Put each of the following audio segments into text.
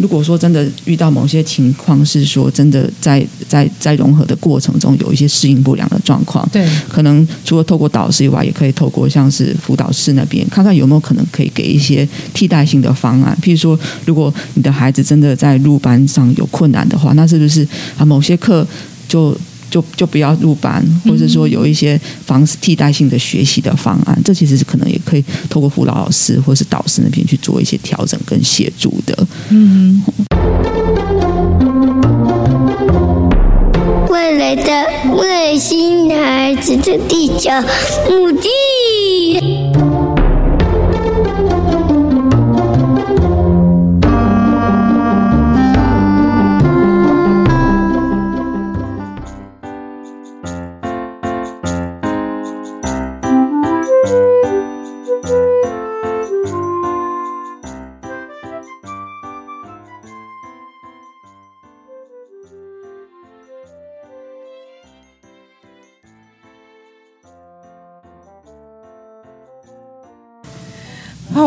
如果说真的遇到某些情况，是说真的在在在融合的过程中有一些适应不良的状况，对，可能除了透过导师以外，也可以透过像是辅导室那边看看有没有可能可以给一些替代性的方案。譬如说，如果你的孩子真的在入班上有困难的话，那是不是啊某些课就就就不要入班，或者说有一些方式替代性的学习的方案，这其实是可能也可以透过辅导老师或是导师那边去做一些调整跟协助的。嗯，未来的外星孩子的地球母地。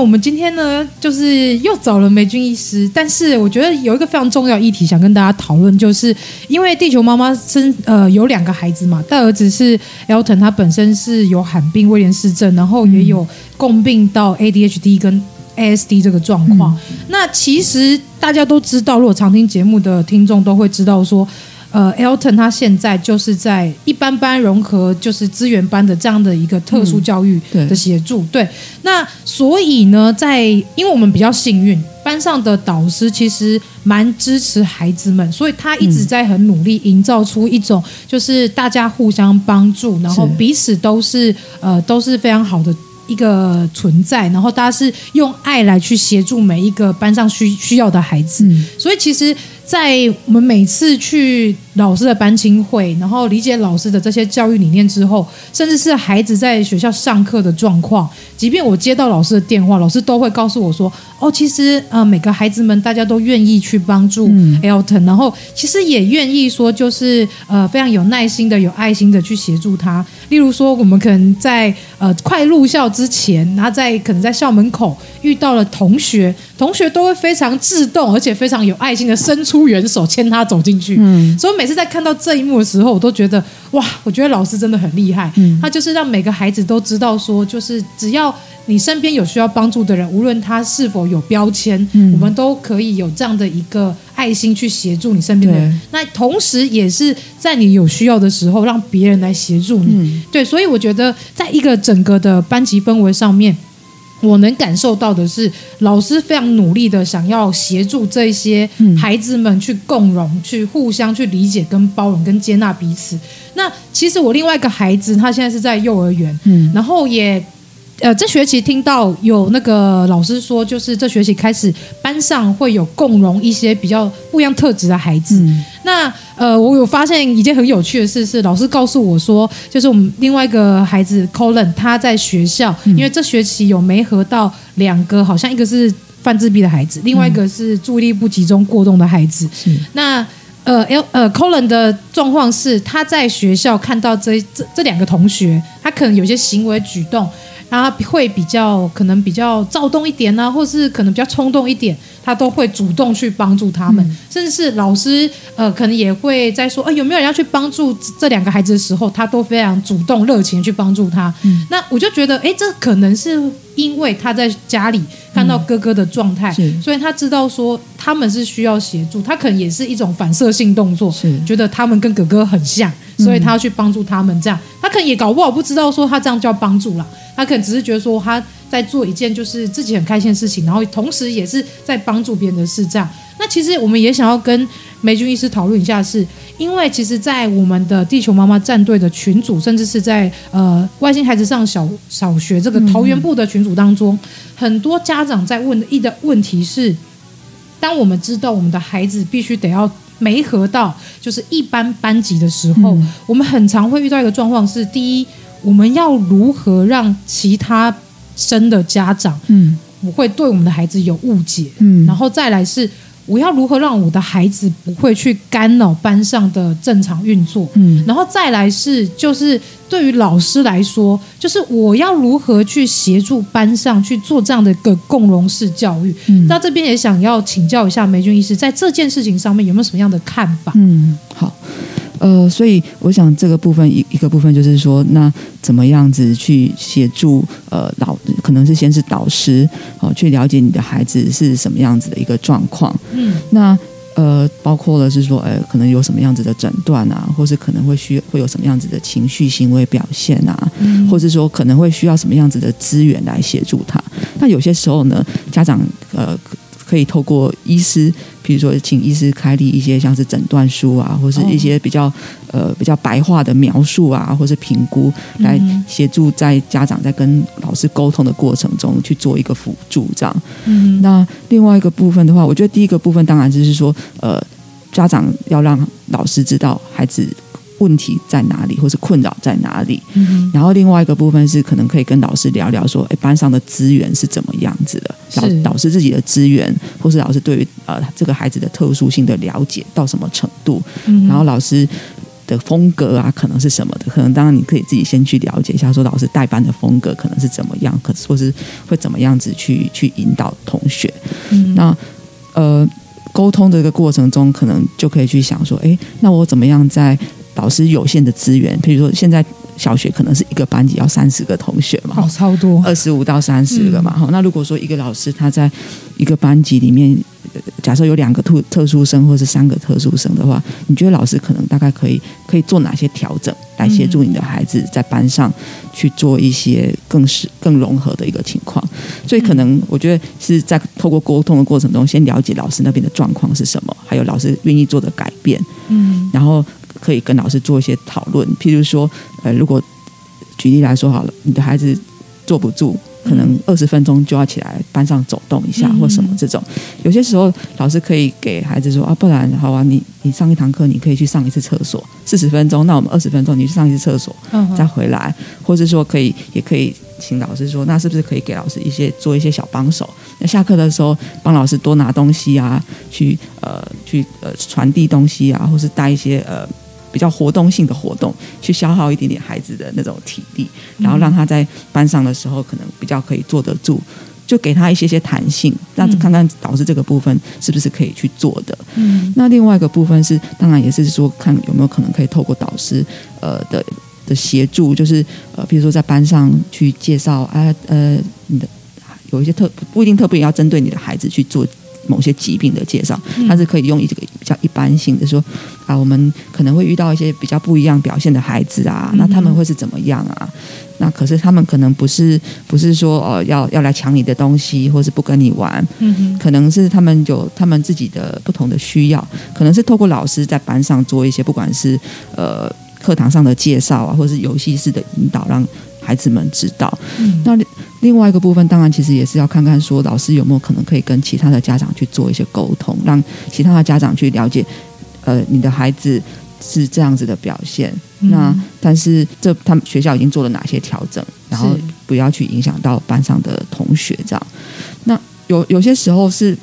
我们今天呢，就是又找了梅君医师，但是我觉得有一个非常重要议题想跟大家讨论，就是因为地球妈妈生呃有两个孩子嘛，大儿子是 Elton，他本身是有罕病威廉氏症，然后也有共病到 ADHD 跟 ASD 这个状况。嗯、那其实大家都知道，如果常听节目的听众都会知道说。呃，Elton 他现在就是在一般班融合，就是资源班的这样的一个特殊教育的协助。嗯、对，对，那所以呢，在因为我们比较幸运，班上的导师其实蛮支持孩子们，所以他一直在很努力营造出一种就是大家互相帮助，然后彼此都是呃都是非常好的一个存在，然后大家是用爱来去协助每一个班上需需要的孩子，嗯、所以其实。在我们每次去老师的班亲会，然后理解老师的这些教育理念之后，甚至是孩子在学校上课的状况，即便我接到老师的电话，老师都会告诉我说：“哦，其实呃，每个孩子们大家都愿意去帮助 Elton，嗯，然后其实也愿意说，就是呃非常有耐心的、有爱心的去协助他。例如说，我们可能在呃快入校之前，然后在可能在校门口遇到了同学，同学都会非常自动，而且非常有爱心的伸出。”援手牵他走进去，嗯，所以每次在看到这一幕的时候，我都觉得哇，我觉得老师真的很厉害，嗯，他就是让每个孩子都知道说，就是只要你身边有需要帮助的人，无论他是否有标签，嗯，我们都可以有这样的一个爱心去协助你身边的人。那同时也是在你有需要的时候，让别人来协助你，嗯，对，所以我觉得在一个整个的班级氛围上面。我能感受到的是，老师非常努力的想要协助这些孩子们去共融、嗯、去互相去理解、跟包容、跟接纳彼此。那其实我另外一个孩子，他现在是在幼儿园，嗯，然后也。呃，这学期听到有那个老师说，就是这学期开始班上会有共融一些比较不一样特质的孩子。嗯、那呃，我有发现一件很有趣的事，是老师告诉我说，就是我们另外一个孩子 Colin，他在学校，嗯、因为这学期有没合到两个，好像一个是犯自闭的孩子，另外一个是注意力不集中过动的孩子。嗯、那呃，L 呃 Colin 的状况是，他在学校看到这这这两个同学，他可能有些行为举动。他会比较可能比较躁动一点呢、啊，或是可能比较冲动一点，他都会主动去帮助他们，嗯、甚至是老师呃，可能也会在说，哎、呃，有没有人要去帮助这两个孩子的时候，他都非常主动热情去帮助他。嗯、那我就觉得，哎，这可能是因为他在家里看到哥哥的状态，嗯、所以他知道说他们是需要协助，他可能也是一种反射性动作，是觉得他们跟哥哥很像，所以他要去帮助他们。这样，他可能也搞不好不知道说他这样叫帮助了。他可能只是觉得说他在做一件就是自己很开心的事情，然后同时也是在帮助别人的事。这样，那其实我们也想要跟梅君医师讨论一下是，是因为其实，在我们的地球妈妈战队的群组，甚至是在呃外星孩子上小小学这个桃园部的群组当中，很多家长在问的一的问题是：当我们知道我们的孩子必须得要没合到就是一般班级的时候，我们很常会遇到一个状况是：第一。我们要如何让其他生的家长，嗯，不会对我们的孩子有误解，嗯，然后再来是，我要如何让我的孩子不会去干扰班上的正常运作？嗯，然后再来是就是对于老师来说，就是我要如何去协助班上去做这样的一个共融式教育？嗯，那这边也想要请教一下梅君医师，在这件事情上面有没有什么样的看法？嗯，好。呃，所以我想这个部分一一个部分就是说，那怎么样子去协助呃老，可能是先是导师哦、呃，去了解你的孩子是什么样子的一个状况。嗯，那呃，包括了是说，呃，可能有什么样子的诊断啊，或是可能会需会有什么样子的情绪行为表现啊，嗯、或是说可能会需要什么样子的资源来协助他。那有些时候呢，家长呃。可以透过医师，比如说请医师开立一些像是诊断书啊，或是一些比较、哦、呃比较白话的描述啊，或是评估，来协助在家长在跟老师沟通的过程中去做一个辅助，这样。嗯，那另外一个部分的话，我觉得第一个部分当然就是说，呃，家长要让老师知道孩子。问题在哪里，或是困扰在哪里？嗯、然后另外一个部分是可能可以跟老师聊聊说，诶，班上的资源是怎么样子的？老导师自己的资源，或是老师对于呃这个孩子的特殊性的了解到什么程度？嗯、然后老师的风格啊，可能是什么的？可能当然你可以自己先去了解一下，说老师带班的风格可能是怎么样，可或是会怎么样子去去引导同学。嗯、那呃，沟通的一个过程中，可能就可以去想说，诶，那我怎么样在老师有限的资源，比如说现在小学可能是一个班级要三十个同学嘛，好、哦、超多，二十五到三十个嘛。好、嗯，那如果说一个老师他在一个班级里面，假设有两个特特殊生或是三个特殊生的话，你觉得老师可能大概可以可以做哪些调整，来协助你的孩子在班上去做一些更是更融合的一个情况？所以可能我觉得是在透过沟通的过程中，先了解老师那边的状况是什么，还有老师愿意做的改变，嗯，然后。可以跟老师做一些讨论，譬如说，呃，如果举例来说好了，你的孩子坐不住，可能二十分钟就要起来班上走动一下，或什么这种。有些时候，老师可以给孩子说啊，不然好啊，你你上一堂课，你可以去上一次厕所，四十分钟，那我们二十分钟你去上一次厕所，再回来，或是说可以，也可以请老师说，那是不是可以给老师一些做一些小帮手？那下课的时候帮老师多拿东西啊，去呃去呃传递东西啊，或是带一些呃。比较活动性的活动，去消耗一点点孩子的那种体力，然后让他在班上的时候可能比较可以坐得住，就给他一些些弹性，那看看导师这个部分是不是可以去做的。嗯，那另外一个部分是，当然也是说看有没有可能可以透过导师呃的的协助，就是呃，比如说在班上去介绍啊呃，你的有一些特不一定特别要针对你的孩子去做。某些疾病的介绍，它是可以用一这个比较一般性的说啊，我们可能会遇到一些比较不一样表现的孩子啊，那他们会是怎么样啊？那可是他们可能不是不是说哦要要来抢你的东西，或是不跟你玩，嗯可能是他们有他们自己的不同的需要，可能是透过老师在班上做一些不管是呃课堂上的介绍啊，或是游戏式的引导，让孩子们知道。那。另外一个部分，当然其实也是要看看说，老师有没有可能可以跟其他的家长去做一些沟通，让其他的家长去了解，呃，你的孩子是这样子的表现。嗯、那但是这他们学校已经做了哪些调整，然后不要去影响到班上的同学这样。那有有些时候是。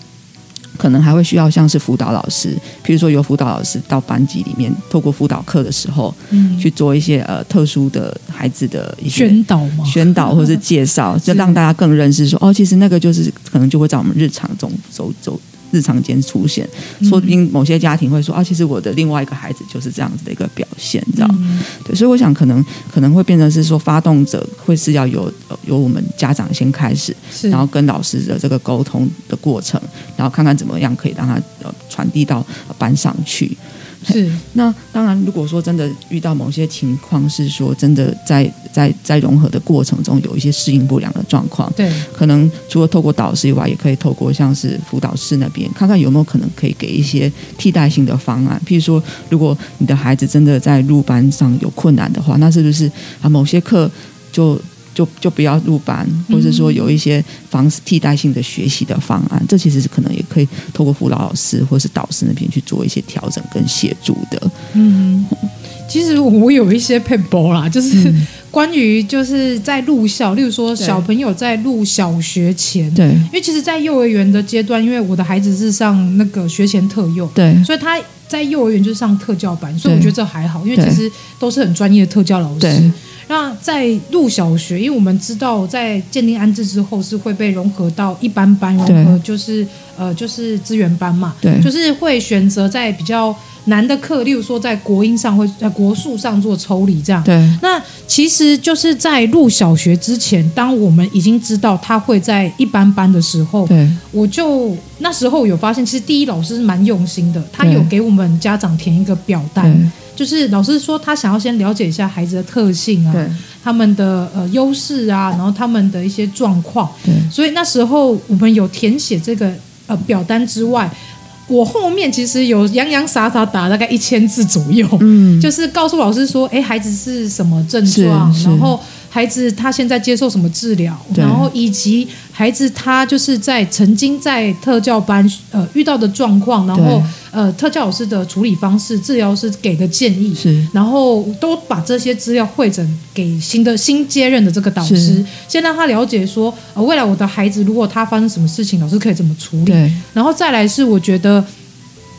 可能还会需要像是辅导老师，比如说有辅导老师到班级里面，透过辅导课的时候，嗯，去做一些呃特殊的孩子的一些宣导嘛，宣导或是介绍，就让大家更认识说，哦，其实那个就是可能就会在我们日常中走走。日常间出现，说不定某些家庭会说啊，其实我的另外一个孩子就是这样子的一个表现，这样、嗯、对，所以我想可能可能会变成是说，发动者会是要由由我们家长先开始，是。然后跟老师的这个沟通的过程，然后看看怎么样可以让他呃传递到班上去。是，那当然，如果说真的遇到某些情况，是说真的在在在融合的过程中有一些适应不良的状况，对，可能除了透过导师以外，也可以透过像是辅导室那边，看看有没有可能可以给一些替代性的方案。譬如说，如果你的孩子真的在入班上有困难的话，那是不是啊某些课就。就就不要入班，或者说有一些方式替代性的学习的方案，嗯、这其实是可能也可以透过辅导老师或是导师那边去做一些调整跟协助的。嗯，其实我有一些撇步啦，就是 关于就是在入校，例如说小朋友在入小学前，对，因为其实，在幼儿园的阶段，因为我的孩子是上那个学前特幼，对，所以他在幼儿园就是上特教班，所以我觉得这还好，因为其实都是很专业的特教老师。那在入小学，因为我们知道在建立安置之后是会被融合到一般班，融合就是呃就是资源班嘛，对，就是会选择在比较难的课，例如说在国音上会在国术上做抽离这样。对，那其实就是在入小学之前，当我们已经知道他会在一般班的时候，对，我就那时候有发现，其实第一老师是蛮用心的，他有给我们家长填一个表单。就是老师说他想要先了解一下孩子的特性啊，他们的呃优势啊，然后他们的一些状况，对，所以那时候我们有填写这个呃表单之外，我后面其实有洋洋洒洒打大概一千字左右，嗯，就是告诉老师说，哎，孩子是什么症状，然后。孩子他现在接受什么治疗？然后以及孩子他就是在曾经在特教班呃遇到的状况，然后呃特教老师的处理方式、治疗师给的建议，是，然后都把这些资料汇整给新的新接任的这个导师，先让他了解说，呃未来我的孩子如果他发生什么事情，老师可以怎么处理。然后再来是我觉得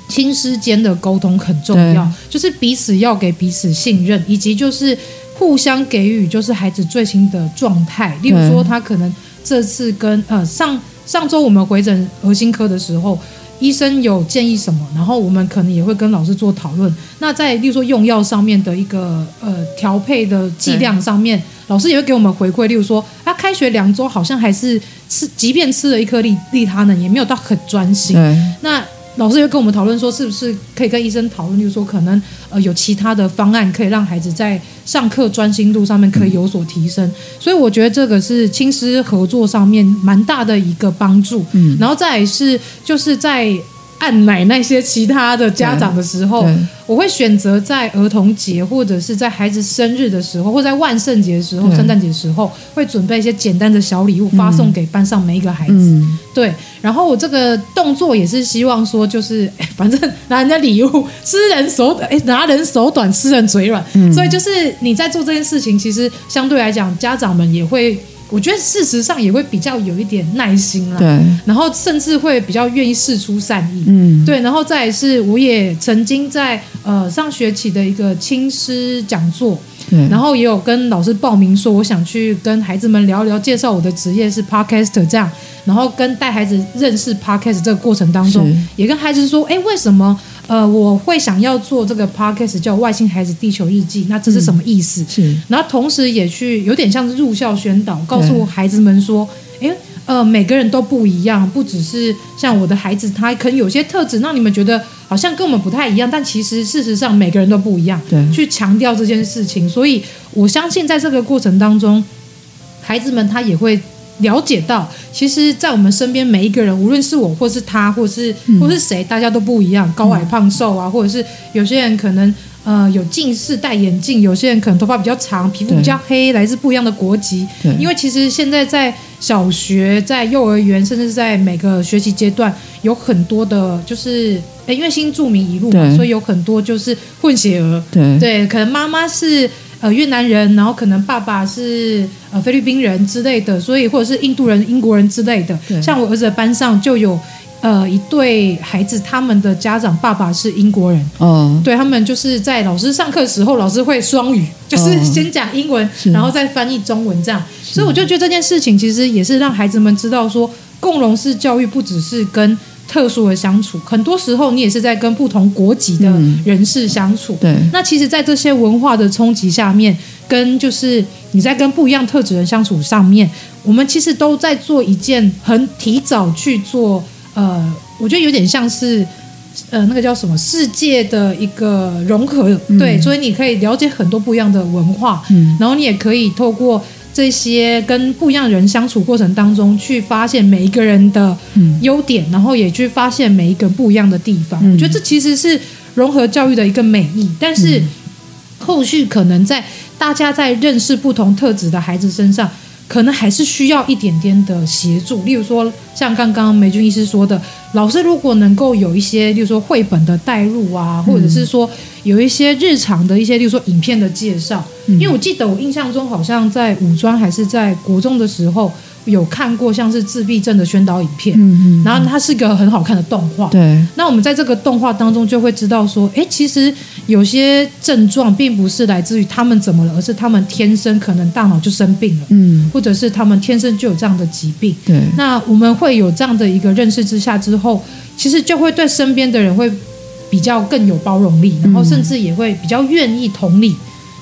亲师间的沟通很重要，就是彼此要给彼此信任，以及就是。互相给予就是孩子最新的状态，例如说他可能这次跟呃上上周我们回诊核心科的时候，医生有建议什么，然后我们可能也会跟老师做讨论。那在例如说用药上面的一个呃调配的剂量上面，老师也会给我们回馈。例如说他开学两周好像还是吃，即便吃了一颗利利他呢，也没有到很专心。那老师又跟我们讨论说，是不是可以跟医生讨论，就是说可能呃有其他的方案，可以让孩子在上课专心度上面可以有所提升。所以我觉得这个是亲师合作上面蛮大的一个帮助。嗯，然后再来是就是在。按奶那些其他的家长的时候，我会选择在儿童节或者是在孩子生日的时候，或在万圣节的时候、圣诞节的时候，会准备一些简单的小礼物发送给班上每一个孩子。嗯、对，然后我这个动作也是希望说，就是 反正拿人家礼物，吃人手短，哎，拿人手短，吃人嘴软。嗯、所以就是你在做这件事情，其实相对来讲，家长们也会。我觉得事实上也会比较有一点耐心了，对，然后甚至会比较愿意试出善意，嗯，对，然后再来是，我也曾经在呃上学期的一个青师讲座，对，然后也有跟老师报名说，我想去跟孩子们聊聊，介绍我的职业是 Podcaster 这样，然后跟带孩子认识 Podcast 这个过程当中，也跟孩子说，哎，为什么？呃，我会想要做这个 podcast 叫《外星孩子地球日记》，那这是什么意思？嗯、是，然后同时也去有点像是入校宣导，告诉孩子们说，哎，呃，每个人都不一样，不只是像我的孩子，他可能有些特质让你们觉得好像跟我们不太一样，但其实事实上每个人都不一样。对，去强调这件事情，所以我相信在这个过程当中，孩子们他也会。了解到，其实，在我们身边每一个人，无论是我，或是他，或是或是谁，大家都不一样，高矮胖瘦啊，或者是有些人可能呃有近视戴眼镜，有些人可能头发比较长，皮肤比较黑，来自不一样的国籍。因为其实现在在小学、在幼儿园，甚至是在每个学习阶段，有很多的，就是诶，因为新住民一路嘛，所以有很多就是混血儿。对对，可能妈妈是。呃，越南人，然后可能爸爸是呃菲律宾人之类的，所以或者是印度人、英国人之类的。像我儿子的班上就有呃一对孩子，他们的家长爸爸是英国人。哦，对，他们就是在老师上课的时候，老师会双语，就是先讲英文，然后再翻译中文这样。所以我就觉得这件事情其实也是让孩子们知道说，共融式教育不只是跟。特殊的相处，很多时候你也是在跟不同国籍的人士相处。嗯、对，那其实，在这些文化的冲击下面，跟就是你在跟不一样特质的人相处上面，我们其实都在做一件很提早去做。呃，我觉得有点像是呃，那个叫什么世界的一个融合。嗯、对，所以你可以了解很多不一样的文化，嗯，然后你也可以透过。这些跟不一样人相处过程当中，去发现每一个人的优点，嗯、然后也去发现每一个不一样的地方。嗯、我觉得这其实是融合教育的一个美意。但是后续可能在大家在认识不同特质的孩子身上，可能还是需要一点点的协助。例如说，像刚刚梅君医师说的，老师如果能够有一些，例如说绘本的带入啊，或者是说有一些日常的一些，例如说影片的介绍。因为我记得我印象中好像在五专还是在国中的时候。有看过像是自闭症的宣导影片，嗯嗯，然后它是个很好看的动画。对，那我们在这个动画当中就会知道说，哎，其实有些症状并不是来自于他们怎么了，而是他们天生可能大脑就生病了，嗯，或者是他们天生就有这样的疾病。对，那我们会有这样的一个认识之下之后，其实就会对身边的人会比较更有包容力，然后甚至也会比较愿意同理。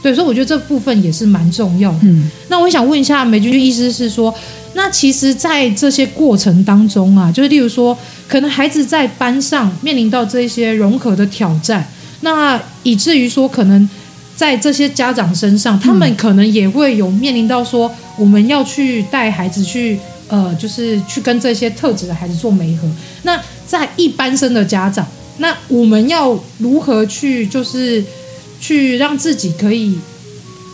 对，所以我觉得这部分也是蛮重要的。嗯，那我想问一下梅君君医师是说。那其实，在这些过程当中啊，就是例如说，可能孩子在班上面临到这些融合的挑战，那以至于说，可能在这些家长身上，他们可能也会有面临到说，我们要去带孩子去，呃，就是去跟这些特质的孩子做媒合。那在一般生的家长，那我们要如何去，就是去让自己可以。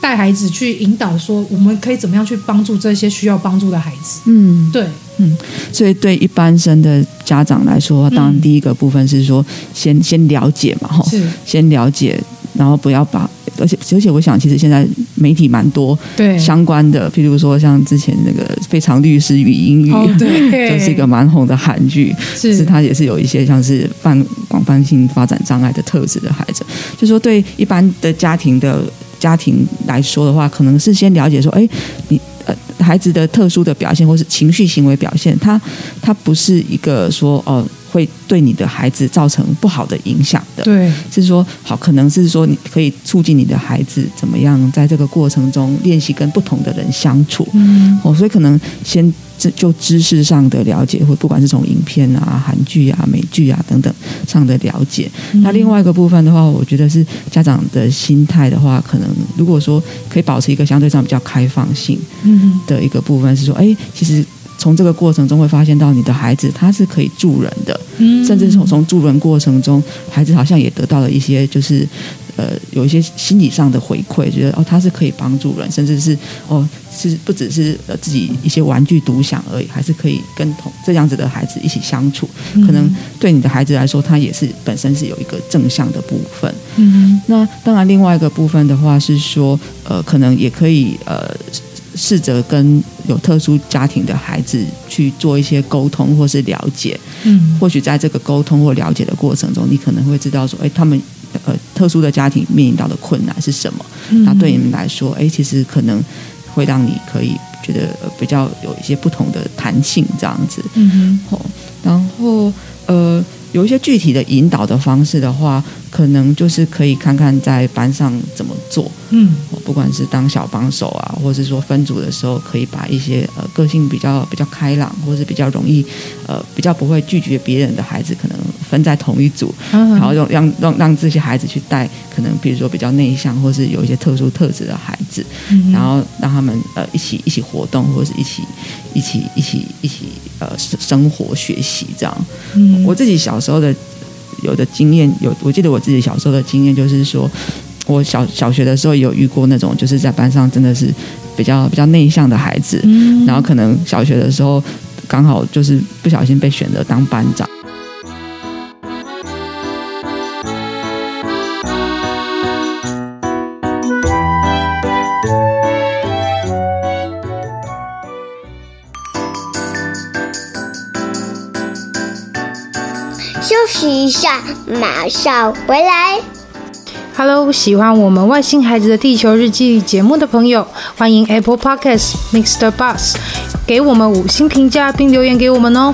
带孩子去引导，说我们可以怎么样去帮助这些需要帮助的孩子？嗯，对，嗯，所以对一般生的家长来说，当然第一个部分是说先，先先了解嘛，哈，是。先了解，然后不要把，而且而且我想，其实现在媒体蛮多对。相关的，譬如说像之前那个《非常律师与英语》，哦，对，就是一个蛮红的韩剧，是，是它也是有一些像是泛广泛性发展障碍的特质的孩子，就是说对一般的家庭的。家庭来说的话，可能是先了解说，哎，你呃孩子的特殊的表现或是情绪行为表现，他他不是一个说哦会对你的孩子造成不好的影响的，对，是说好，可能是说你可以促进你的孩子怎么样在这个过程中练习跟不同的人相处，嗯，哦，所以可能先。就知识上的了解，或不管是从影片啊、韩剧啊、美剧啊等等上的了解。嗯、那另外一个部分的话，我觉得是家长的心态的话，可能如果说可以保持一个相对上比较开放性的一个部分，是说，哎，其实从这个过程中会发现到你的孩子他是可以助人的，嗯、甚至从从助人过程中，孩子好像也得到了一些就是。呃，有一些心理上的回馈，觉得哦，他是可以帮助人，甚至是哦，是不只是呃自己一些玩具独享而已，还是可以跟同这样子的孩子一起相处。可能对你的孩子来说，他也是本身是有一个正向的部分。嗯，那当然，另外一个部分的话是说，呃，可能也可以呃，试着跟有特殊家庭的孩子去做一些沟通或是了解。嗯，或许在这个沟通或了解的过程中，你可能会知道说，哎，他们。呃，特殊的家庭面临到的困难是什么？嗯、那对你们来说，哎，其实可能会让你可以觉得比较有一些不同的弹性，这样子。嗯哼，然后呃，有一些具体的引导的方式的话。可能就是可以看看在班上怎么做，嗯，不管是当小帮手啊，或者是说分组的时候，可以把一些呃个性比较比较开朗，或是比较容易呃比较不会拒绝别人的孩子，可能分在同一组，嗯、然后让让让让这些孩子去带，可能比如说比较内向或是有一些特殊特质的孩子，嗯、然后让他们呃一起一起活动，或者是一起一起一起一起呃生活学习这样。嗯，我自己小时候的。有的经验有，我记得我自己小时候的经验就是说，我小小学的时候有遇过那种，就是在班上真的是比较比较内向的孩子，嗯、然后可能小学的时候刚好就是不小心被选择当班长。马上回来。Hello，喜欢我们外星孩子的地球日记节目的朋友，欢迎 Apple Podcasts Mr. Bus 给我们五星评价并留言给我们哦，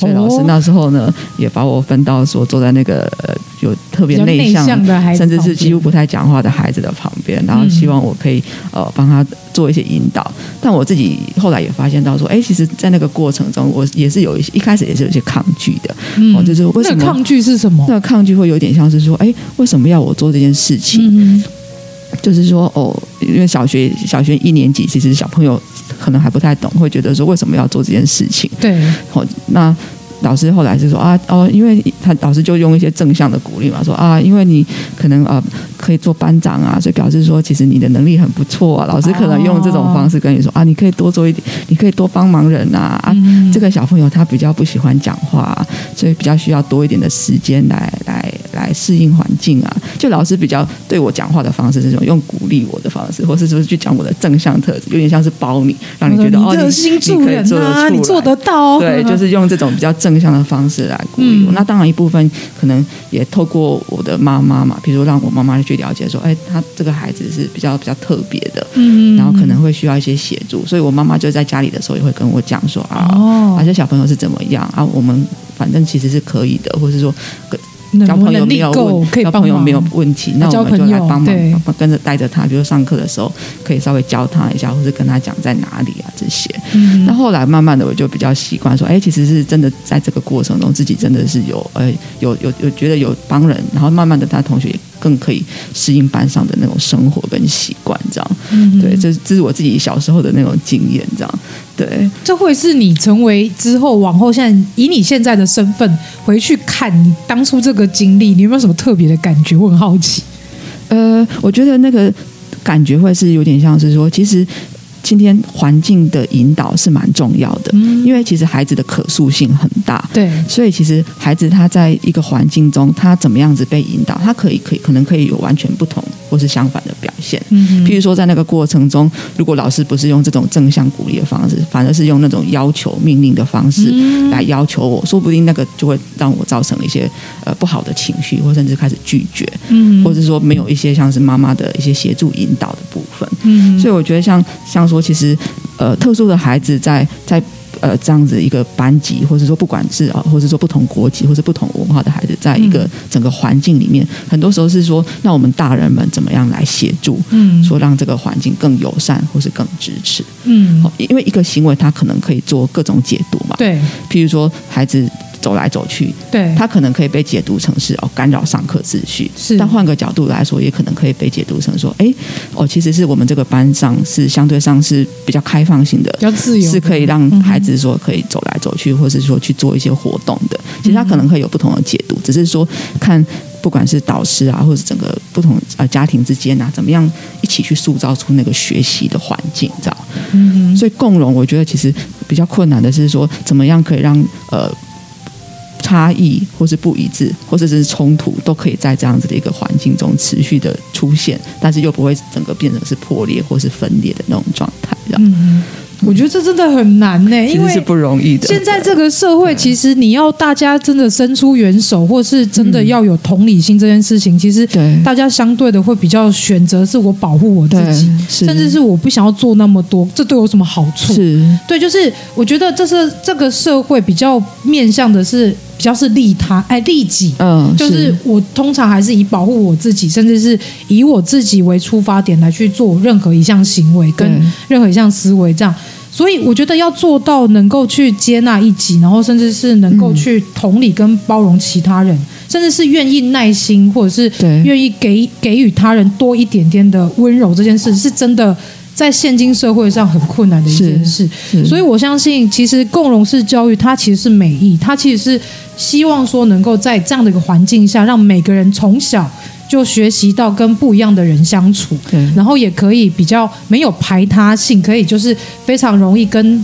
所以老师那时候呢，也把我分到说坐在那个呃有特别内向，向的孩子，甚至是几乎不太讲话的孩子的旁边，然后希望我可以呃帮他做一些引导。但我自己后来也发现到说，哎，其实，在那个过程中，我也是有一些一开始也是有些抗拒的。嗯，哦，就是为什么抗拒是什么？那个抗拒会有点像是说，哎，为什么要我做这件事情？嗯，就是说，哦，因为小学小学一年级，其实小朋友可能还不太懂，会觉得说为什么要做这件事情？对，好，那。老师后来就说啊哦，因为他老师就用一些正向的鼓励嘛，说啊，因为你可能啊可以做班长啊，所以表示说其实你的能力很不错啊。老师可能用这种方式跟你说啊，你可以多做一点，你可以多帮忙人啊。啊，这个小朋友他比较不喜欢讲话，所以比较需要多一点的时间来来来适应环境啊。就老师比较对我讲话的方式是这种用鼓励我的方式，或是就是去讲我的正向特质，有点像是包你，让你觉得哦，你你可以做得出来，你做得到。对，就是用这种比较正。向的方式来鼓励我，嗯、那当然一部分可能也透过我的妈妈嘛，比如说让我妈妈去了解说，哎，他这个孩子是比较比较特别的，嗯，然后可能会需要一些协助，所以我妈妈就在家里的时候也会跟我讲说啊，哦，而且小朋友是怎么样啊，我们反正其实是可以的，或是说。交朋友没有问，交朋友没有问题，那我们就来帮忙，跟着带着他，比如上课的时候可以稍微教他一下，或者跟他讲在哪里啊这些。嗯、那后来慢慢的我就比较习惯说，哎，其实是真的在这个过程中，自己真的是有，呃，有有有觉得有帮人，然后慢慢的他同学。更可以适应班上的那种生活跟习惯，这样，嗯、对，这这是我自己小时候的那种经验，这样，对，这会是你成为之后往后，现在以你现在的身份回去看你当初这个经历，你有没有什么特别的感觉？我很好奇。呃，我觉得那个感觉会是有点像是说，其实。今天环境的引导是蛮重要的，嗯、因为其实孩子的可塑性很大，对，所以其实孩子他在一个环境中，他怎么样子被引导，他可以可以可能可以有完全不同或是相反的表现。譬如说在那个过程中，如果老师不是用这种正向鼓励的方式，反而是用那种要求命令的方式来要求我，嗯、说不定那个就会让我造成一些呃不好的情绪，或甚至开始拒绝，嗯，或者说没有一些像是妈妈的一些协助引导的部分。嗯，所以我觉得像像。说其实，呃，特殊的孩子在在呃这样子一个班级，或者说不管是啊，或者说不同国籍或者不同文化的孩子，在一个整个环境里面，嗯、很多时候是说，那我们大人们怎么样来协助？嗯，说让这个环境更友善，或是更支持。嗯，因为一个行为，它可能可以做各种解读嘛。对，譬如说孩子。走来走去，对，他可能可以被解读成是哦干扰上课秩序，是。但换个角度来说，也可能可以被解读成说，哎，哦，其实是我们这个班上是相对上是比较开放性的，比较自由，是可以让孩子说可以走来走去，或是说去做一些活动的。其实他可能会有不同的解读，只是说看不管是导师啊，或者整个不同呃家庭之间啊，怎么样一起去塑造出那个学习的环境，知道？嗯嗯。所以共融，我觉得其实比较困难的是说，怎么样可以让呃。差异，或是不一致，或者是冲突，都可以在这样子的一个环境中持续的出现，但是又不会整个变成是破裂或是分裂的那种状态。这样，嗯，我觉得这真的很难呢，因为是不容易的。现在这个社会，其实你要大家真的伸出援手，或是真的要有同理心，这件事情，其实大家相对的会比较选择是我保护我自己，甚至是我不想要做那么多，这对我有什么好处？是对，就是我觉得这是这个社会比较面向的是。比较是利他，哎，利己，嗯，就是我通常还是以保护我自己，甚至是以我自己为出发点来去做任何一项行为跟任何一项思维，这样。所以我觉得要做到能够去接纳一己，然后甚至是能够去同理跟包容其他人，甚至是愿意耐心，或者是愿意给给予他人多一点点的温柔，这件事是真的。在现今社会上很困难的一件事，所以我相信，其实共融式教育它其实是美意，它其实是希望说能够在这样的一个环境下，让每个人从小就学习到跟不一样的人相处，然后也可以比较没有排他性，可以就是非常容易跟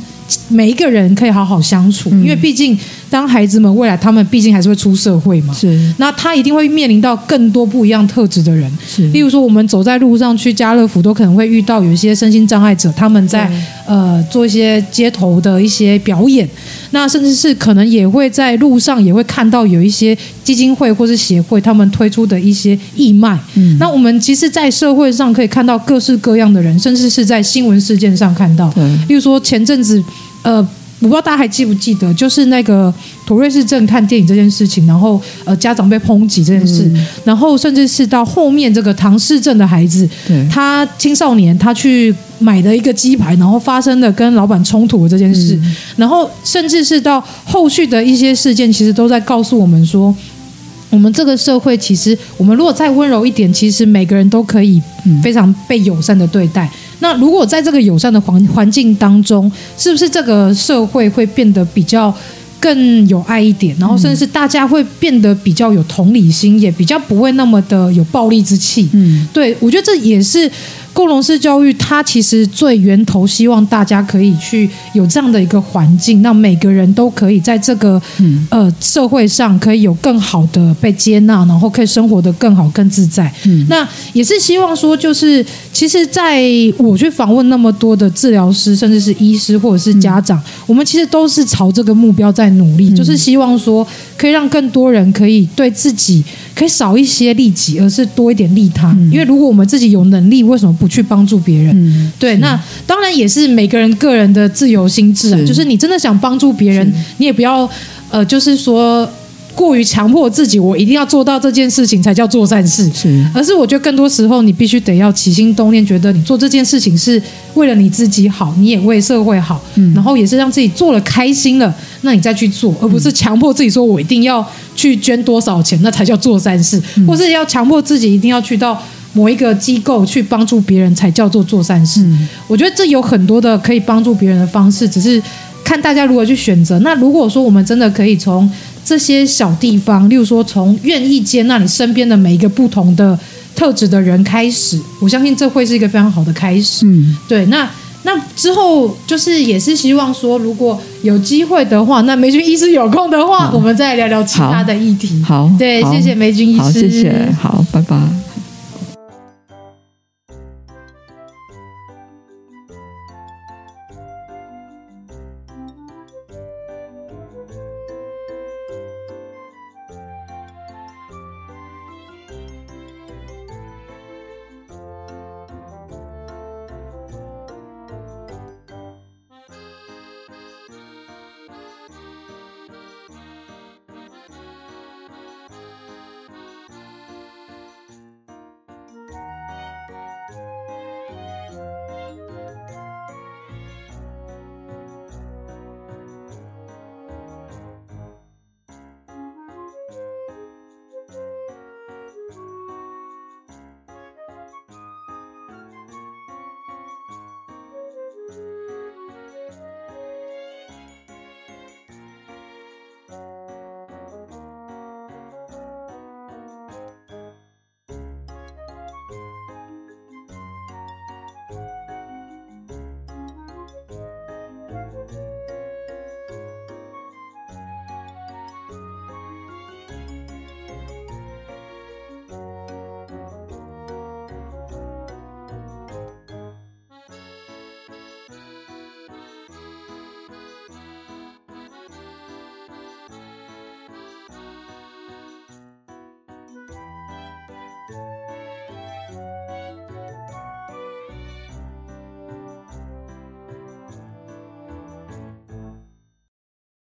每一个人可以好好相处，嗯、因为毕竟。当孩子们未来，他们毕竟还是会出社会嘛，是。那他一定会面临到更多不一样特质的人，是。例如说，我们走在路上去家乐福，都可能会遇到有一些身心障碍者，他们在呃做一些街头的一些表演。那甚至是可能也会在路上也会看到有一些基金会或是协会他们推出的一些义卖。嗯。那我们其实，在社会上可以看到各式各样的人，甚至是在新闻事件上看到。对例如说前阵子，呃。我不知道大家还记不记得，就是那个土瑞士镇看电影这件事情，然后呃家长被抨击这件事，嗯、然后甚至是到后面这个唐氏症的孩子，对。他青少年他去买的一个鸡排，然后发生了跟老板冲突的这件事，嗯、然后甚至是到后续的一些事件，其实都在告诉我们说，我们这个社会其实我们如果再温柔一点，其实每个人都可以非常被友善的对待。嗯那如果在这个友善的环环境当中，是不是这个社会会变得比较更有爱一点？然后甚至是大家会变得比较有同理心，也比较不会那么的有暴力之气。嗯，对，我觉得这也是。共融式教育，它其实最源头希望大家可以去有这样的一个环境，让每个人都可以在这个呃社会上可以有更好的被接纳，然后可以生活得更好、更自在。嗯，那也是希望说，就是其实在我去访问那么多的治疗师，甚至是医师或者是家长，我们其实都是朝这个目标在努力，就是希望说可以让更多人可以对自己可以少一些利己，而是多一点利他。因为如果我们自己有能力，为什么不？去帮助别人，嗯、对，那当然也是每个人个人的自由心智啊。是就是你真的想帮助别人，你也不要呃，就是说过于强迫自己，我一定要做到这件事情才叫做善事。是，而是我觉得更多时候你必须得要起心动念，觉得你做这件事情是为了你自己好，你也为社会好，嗯、然后也是让自己做了开心了，那你再去做，而不是强迫自己说我一定要去捐多少钱，那才叫做善事，嗯、或是要强迫自己一定要去到。某一个机构去帮助别人才叫做做善事。嗯，我觉得这有很多的可以帮助别人的方式，只是看大家如何去选择。那如果说我们真的可以从这些小地方，例如说从愿意接纳你身边的每一个不同的特质的人开始，我相信这会是一个非常好的开始。嗯，对。那那之后就是也是希望说，如果有机会的话，那梅君医师有空的话，我们再聊聊其他的议题。好，对，好谢谢梅君医师。好，谢谢，好，拜拜。